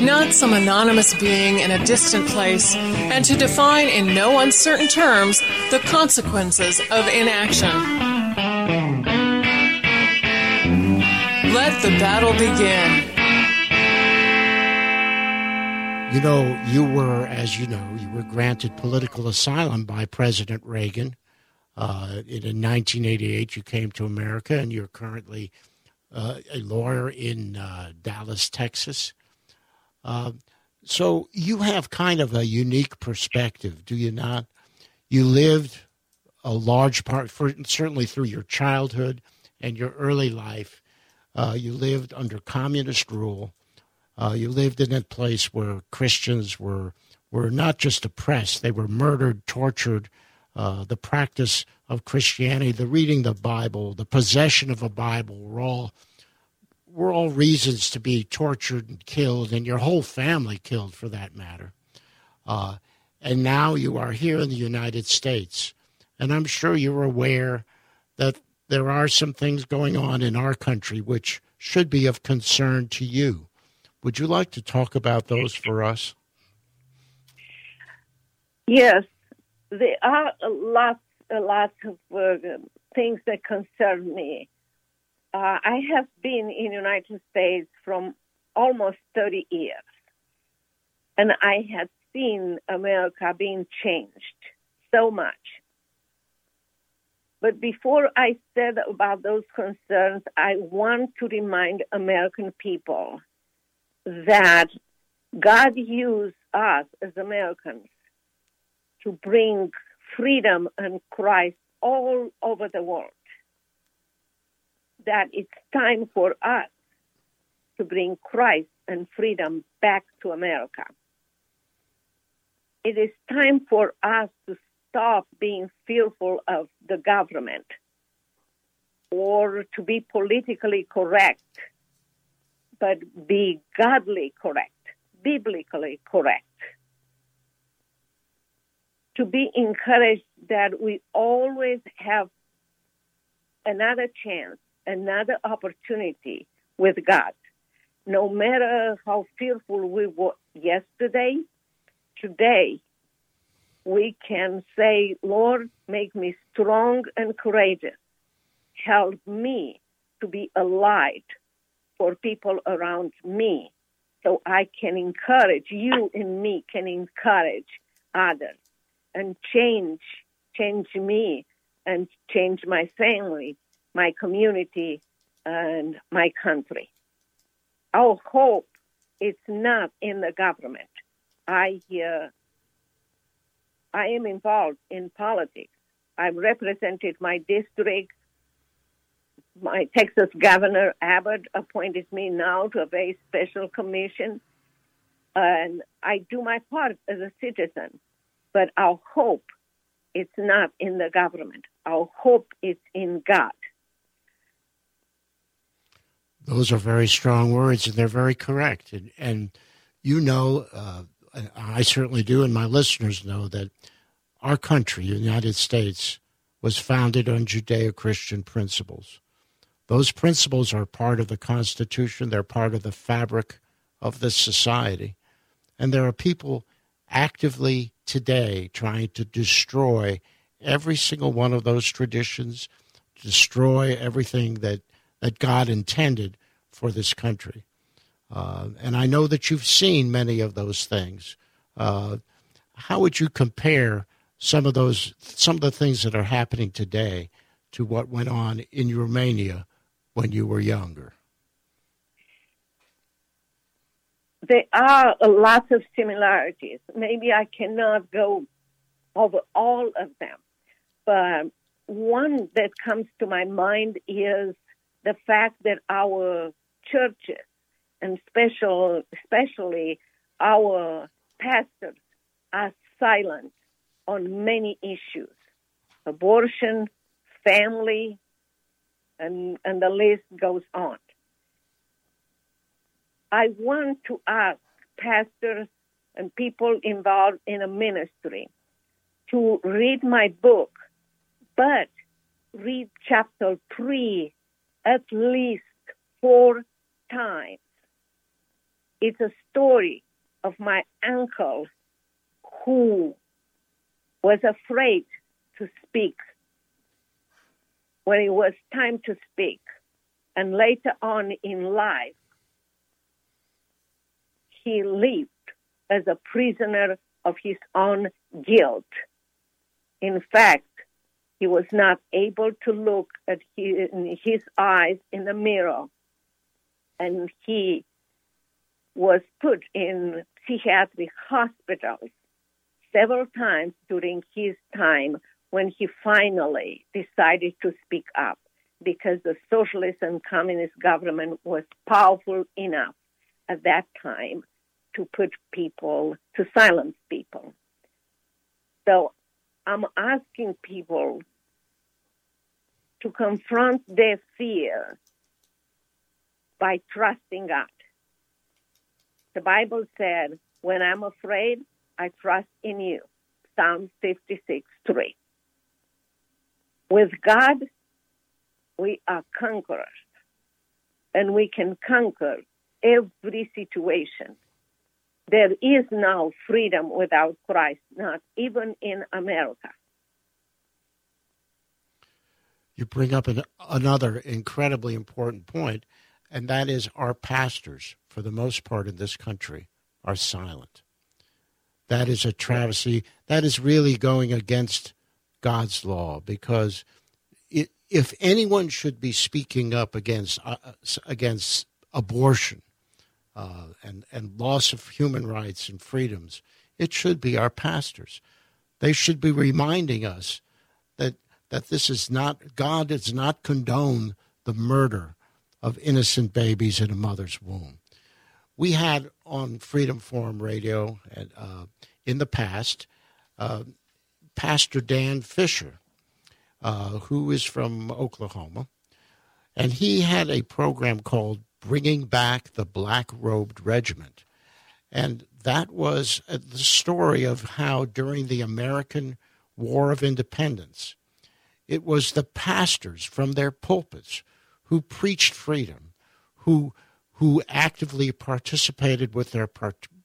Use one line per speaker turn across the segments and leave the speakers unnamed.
not some anonymous being in a distant place, and to define in no uncertain terms the consequences of inaction. Let the battle begin.
You know, you were, as you know, you were granted political asylum by President Reagan. Uh, in 1988, you came to America, and you're currently uh, a lawyer in uh, Dallas, Texas. Uh, so you have kind of a unique perspective, do you not? You lived a large part, for, certainly through your childhood and your early life. Uh, you lived under communist rule. Uh, you lived in a place where Christians were were not just oppressed; they were murdered, tortured. Uh, the practice of Christianity, the reading the Bible, the possession of a Bible, were all were all reasons to be tortured and killed, and your whole family killed for that matter. Uh, and now you are here in the United States. And I'm sure you're aware that there are some things going on in our country which should be of concern to you. Would you like to talk about those for us?
Yes, there are a lot, a lot of uh, things that concern me uh, I have been in United States from almost 30 years, and I had seen America being changed so much. But before I said about those concerns, I want to remind American people that God used us as Americans to bring freedom and Christ all over the world that it's time for us to bring Christ and freedom back to America. It is time for us to stop being fearful of the government or to be politically correct, but be godly correct, biblically correct. To be encouraged that we always have another chance another opportunity with God. No matter how fearful we were yesterday, today we can say, Lord, make me strong and courageous. Help me to be a light for people around me so I can encourage you and me can encourage others and change change me and change my family my community, and my country. Our hope is not in the government. I uh, I am involved in politics. I've represented my district. My Texas Governor Abbott appointed me now to a very special commission, and I do my part as a citizen. But our hope is not in the government. Our hope is in God.
Those are very strong words, and they're very correct. And, and you know, uh, I certainly do, and my listeners know that our country, the United States, was founded on Judeo Christian principles. Those principles are part of the Constitution, they're part of the fabric of this society. And there are people actively today trying to destroy every single one of those traditions, destroy everything that that God intended for this country. Uh, and I know that you've seen many of those things. Uh, how would you compare some of those, some of the things that are happening today to what went on in Romania when you were younger?
there are a lot of similarities. Maybe I cannot go over all of them, but one that comes to my mind is the fact that our churches and special, especially our pastors are silent on many issues abortion, family, and, and the list goes on. I want to ask pastors and people involved in a ministry to read my book, but read chapter three at least four times. It's a story of my uncle who was afraid to speak when it was time to speak. And later on in life, he lived as a prisoner of his own guilt. In fact, he was not able to look at his, his eyes in the mirror, and he was put in psychiatric hospitals several times during his time when he finally decided to speak up because the socialist and communist government was powerful enough at that time to put people, to silence people. So I'm asking people to confront their fear by trusting God. The Bible said, When I'm afraid, I trust in you. Psalm 56 3. With God, we are conquerors, and we can conquer every situation. There is no freedom without Christ, not even in America.
You bring up an, another incredibly important point, and that is our pastors, for the most part in this country, are silent. That is a travesty. That is really going against God's law because it, if anyone should be speaking up against uh, against abortion uh, and and loss of human rights and freedoms, it should be our pastors. They should be reminding us that that this is not God does not condone the murder of innocent babies in a mother's womb. We had on Freedom Forum Radio uh, in the past uh, Pastor Dan Fisher, uh, who is from Oklahoma, and he had a program called Bringing Back the Black Robed Regiment. And that was uh, the story of how during the American War of Independence, it was the pastors from their pulpits who preached freedom, who, who actively participated with their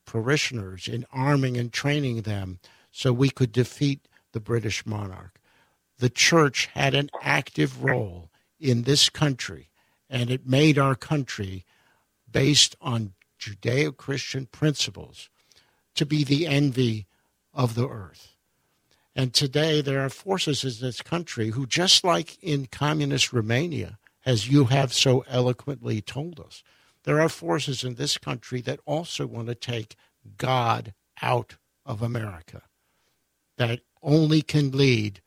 parishioners in arming and training them so we could defeat the British monarch. The church had an active role in this country, and it made our country, based on Judeo Christian principles, to be the envy of the earth. And today there are forces in this country who, just like in communist Romania, as you have so eloquently told us, there are forces in this country that also want to take God out of America. That only can lead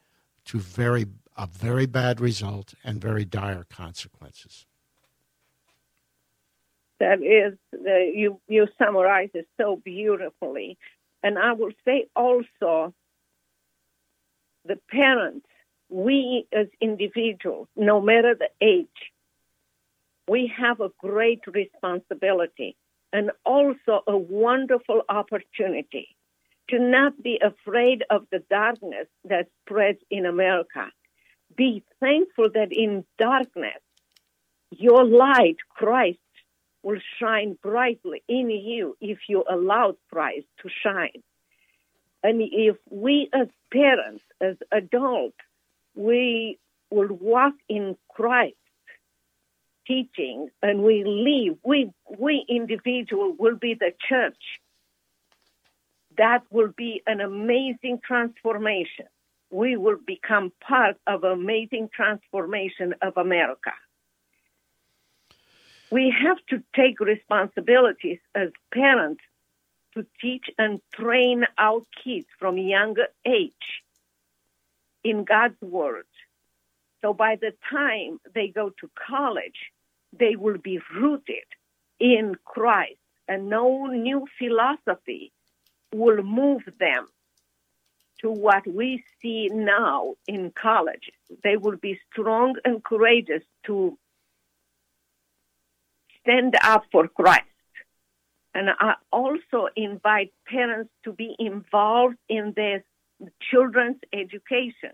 to very a very bad result and very dire consequences.
That is, the, you you summarize it so beautifully, and I will say also, the parents, we as individuals, no matter the age, we have a great responsibility and also a wonderful opportunity to not be afraid of the darkness that spreads in America. Be thankful that in darkness, your light, Christ, will shine brightly in you if you allow Christ to shine. And if we as parents, as adults, we will walk in Christ's teaching and we live, we, we individual will be the church that will be an amazing transformation. We will become part of amazing transformation of America. We have to take responsibilities as parents to teach and train our kids from younger age in God's Word. So by the time they go to college, they will be rooted in Christ, and no new philosophy will move them to what we see now in college. They will be strong and courageous to stand up for Christ. And I also invite parents to be involved in their children's education.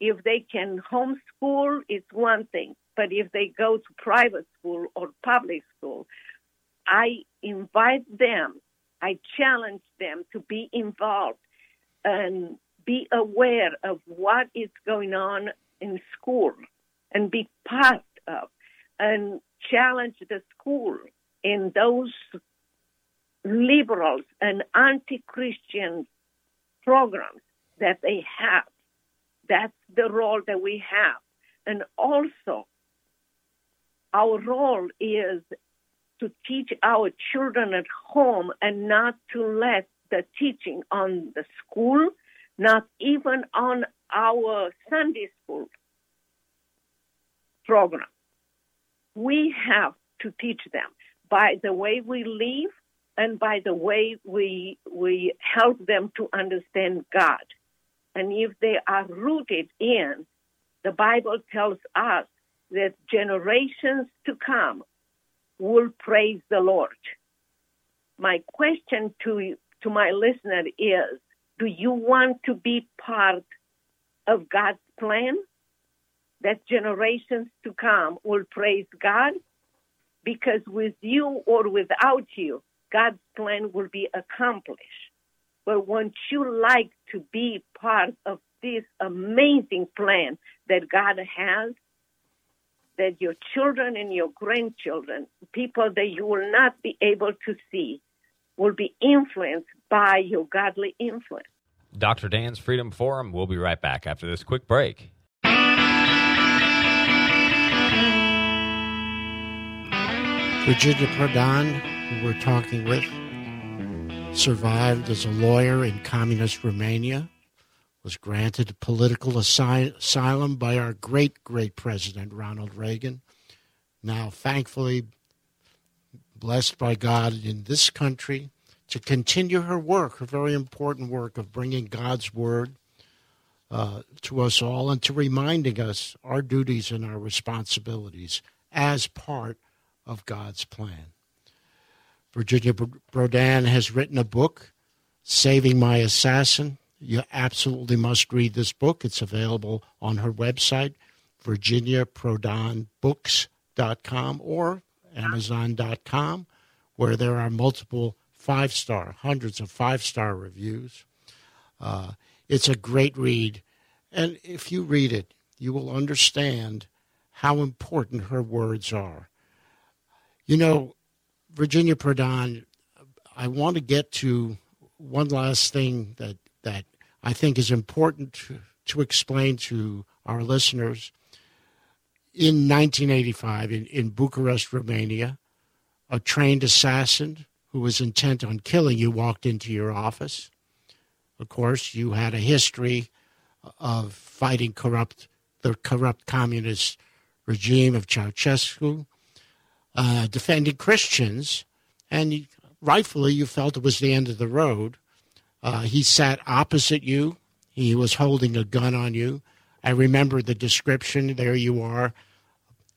If they can homeschool, it's one thing. But if they go to private school or public school, I invite them, I challenge them to be involved and be aware of what is going on in school and be part of and challenge the school in those liberals and anti-Christian programs that they have. That's the role that we have. And also, our role is to teach our children at home and not to let the teaching on the school, not even on our Sunday school program. We have to teach them by the way we live and by the way we we help them to understand God. And if they are rooted in, the Bible tells us that generations to come will praise the Lord. My question to to my listener is do you want to be part of God's plan that generations to come will praise God? Because with you or without you, God's plan will be accomplished. But won't you like to be part of this amazing plan that God has? That your children and your grandchildren, people that you will not be able to see, will be influenced by your godly influence.
Dr. Dan's Freedom Forum. We'll be right back after this quick break.
Virginia Prodan, who we're talking with, survived as a lawyer in communist Romania, was granted political asylum by our great, great president, Ronald Reagan. Now, thankfully, blessed by God in this country to continue her work, her very important work of bringing God's word uh, to us all and to reminding us our duties and our responsibilities as part of God's plan. Virginia Prodan has written a book, Saving My Assassin. You absolutely must read this book. It's available on her website, virginiaprodanbooks.com or amazon.com, where there are multiple five star, hundreds of five star reviews. Uh, it's a great read. And if you read it, you will understand how important her words are. You know, Virginia Prodan, I want to get to one last thing that, that I think is important to, to explain to our listeners. In 1985, in, in Bucharest, Romania, a trained assassin who was intent on killing you walked into your office. Of course, you had a history of fighting corrupt the corrupt communist regime of Ceausescu uh, defending Christians, and rightfully you felt it was the end of the road. Uh, he sat opposite you. He was holding a gun on you. I remember the description. There you are,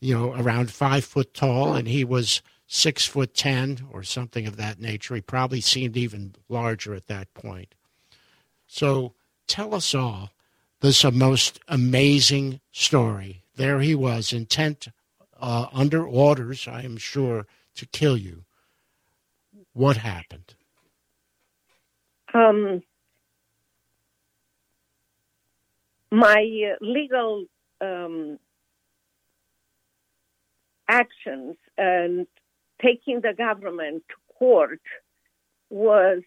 you know, around five foot tall, and he was six foot ten or something of that nature. He probably seemed even larger at that point. So tell us all this most amazing story. There he was, intent uh, under orders, I am sure, to kill you. What happened?
Um, my legal um, actions and taking the government to court was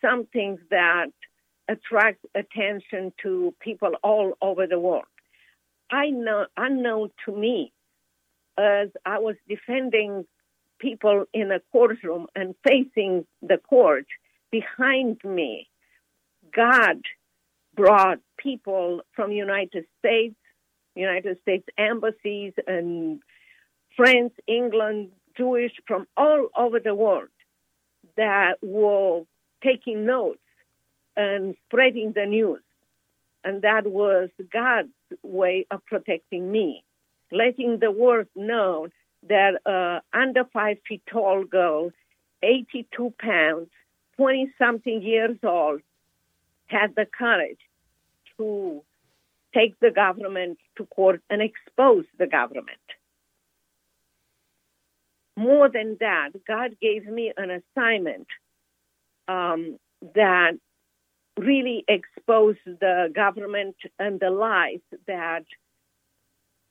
something that attracts attention to people all over the world. I know, unknown to me, as I was defending people in a courtroom and facing the court behind me, God brought people from United States, United States embassies and France, England, Jewish from all over the world that were taking notes and spreading the news. And that was God's way of protecting me, letting the world know that uh, under five feet tall girl, 82 pounds, 20 something years old, had the courage to take the government to court and expose the government. More than that, God gave me an assignment um, that really exposed the government and the lies that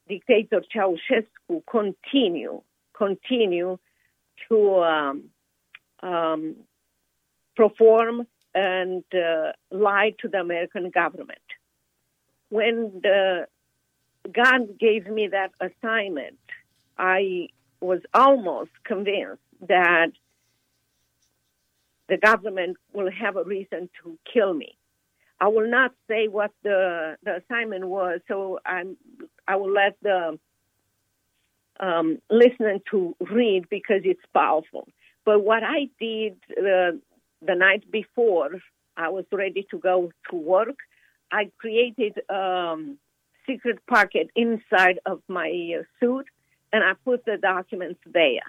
dictator Ceausescu continue continue to um, um, perform and uh, lie to the American government. When the, God gave me that assignment, I was almost convinced that the government will have a reason to kill me. I will not say what the, the assignment was, so I'm, I will let the um, listener to read because it's powerful. But what I did uh, the night before I was ready to go to work, I created a um, secret pocket inside of my uh, suit and I put the documents there,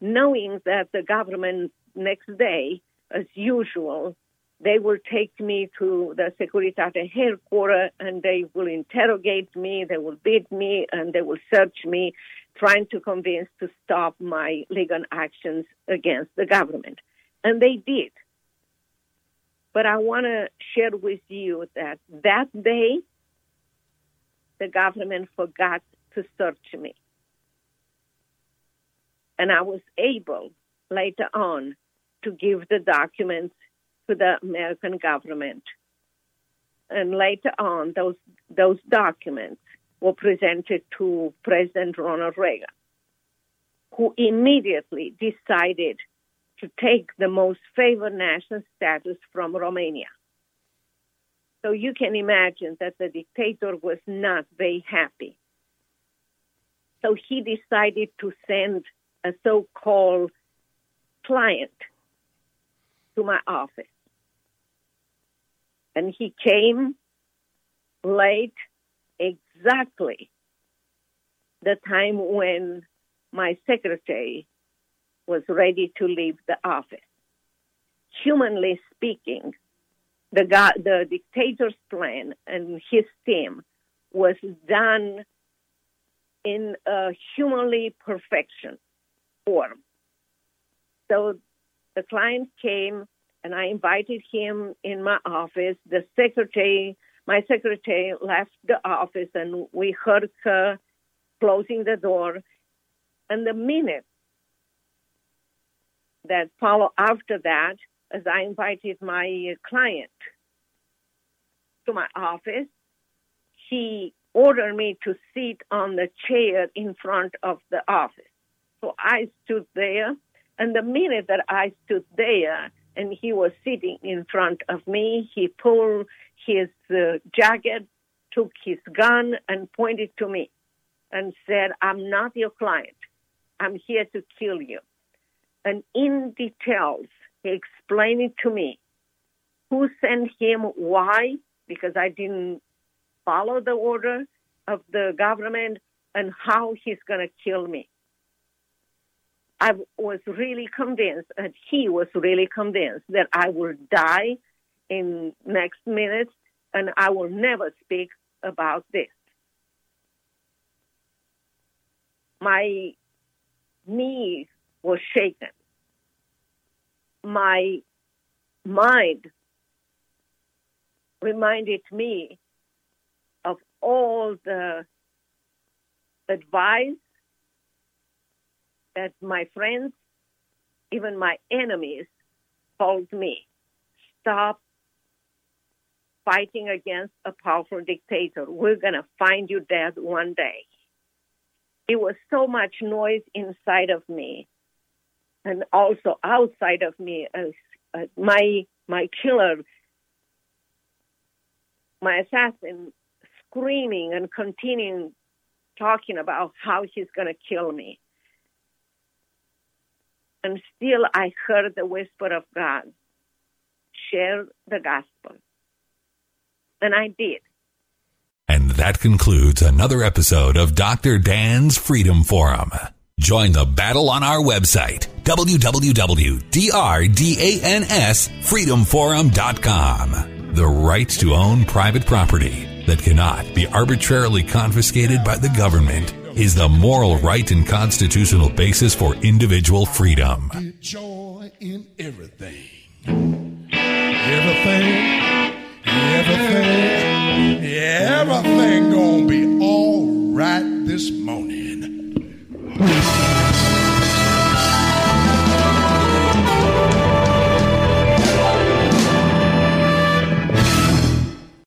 knowing that the government next day, as usual, they will take me to the Securitate headquarters and they will interrogate me, they will beat me, and they will search me, trying to convince to stop my legal actions against the government. And they did. But I want to share with you that that day, the government forgot to search me. And I was able later on to give the documents to the American government. And later on, those, those documents were presented to President Ronald Reagan, who immediately decided to take the most favored nation status from Romania. So you can imagine that the dictator was not very happy. So he decided to send a so called client to my office. And he came late exactly the time when my secretary was ready to leave the office. Humanly speaking, the, guy, the dictator's plan and his team was done in a humanly perfection form. So the client came and I invited him in my office. The secretary, my secretary left the office and we heard her closing the door. And the minute that followed after that, as I invited my client to my office, he ordered me to sit on the chair in front of the office. So I stood there, and the minute that I stood there and he was sitting in front of me, he pulled his uh, jacket, took his gun, and pointed to me and said, I'm not your client. I'm here to kill you. And in details, he explained it to me who sent him, why, because I didn't follow the order of the government, and how he's going to kill me. I was really convinced, and he was really convinced that I will die in next minute, and I will never speak about this. My knees were shaken. My mind reminded me of all the advice that my friends, even my enemies, told me stop fighting against a powerful dictator. We're going to find you dead one day. it was so much noise inside of me and also outside of me as uh, my my killer my assassin screaming and continuing talking about how he's going to kill me and still i heard the whisper of god share the gospel and i did
and that concludes another episode of Dr. Dan's Freedom Forum. Join the battle on our website, www.drdansfreedomforum.com. The right to own private property that cannot be arbitrarily confiscated by the government is the moral right and constitutional basis for individual freedom.
Joy in everything. Everything. Everything. Everything gonna be all right this morning.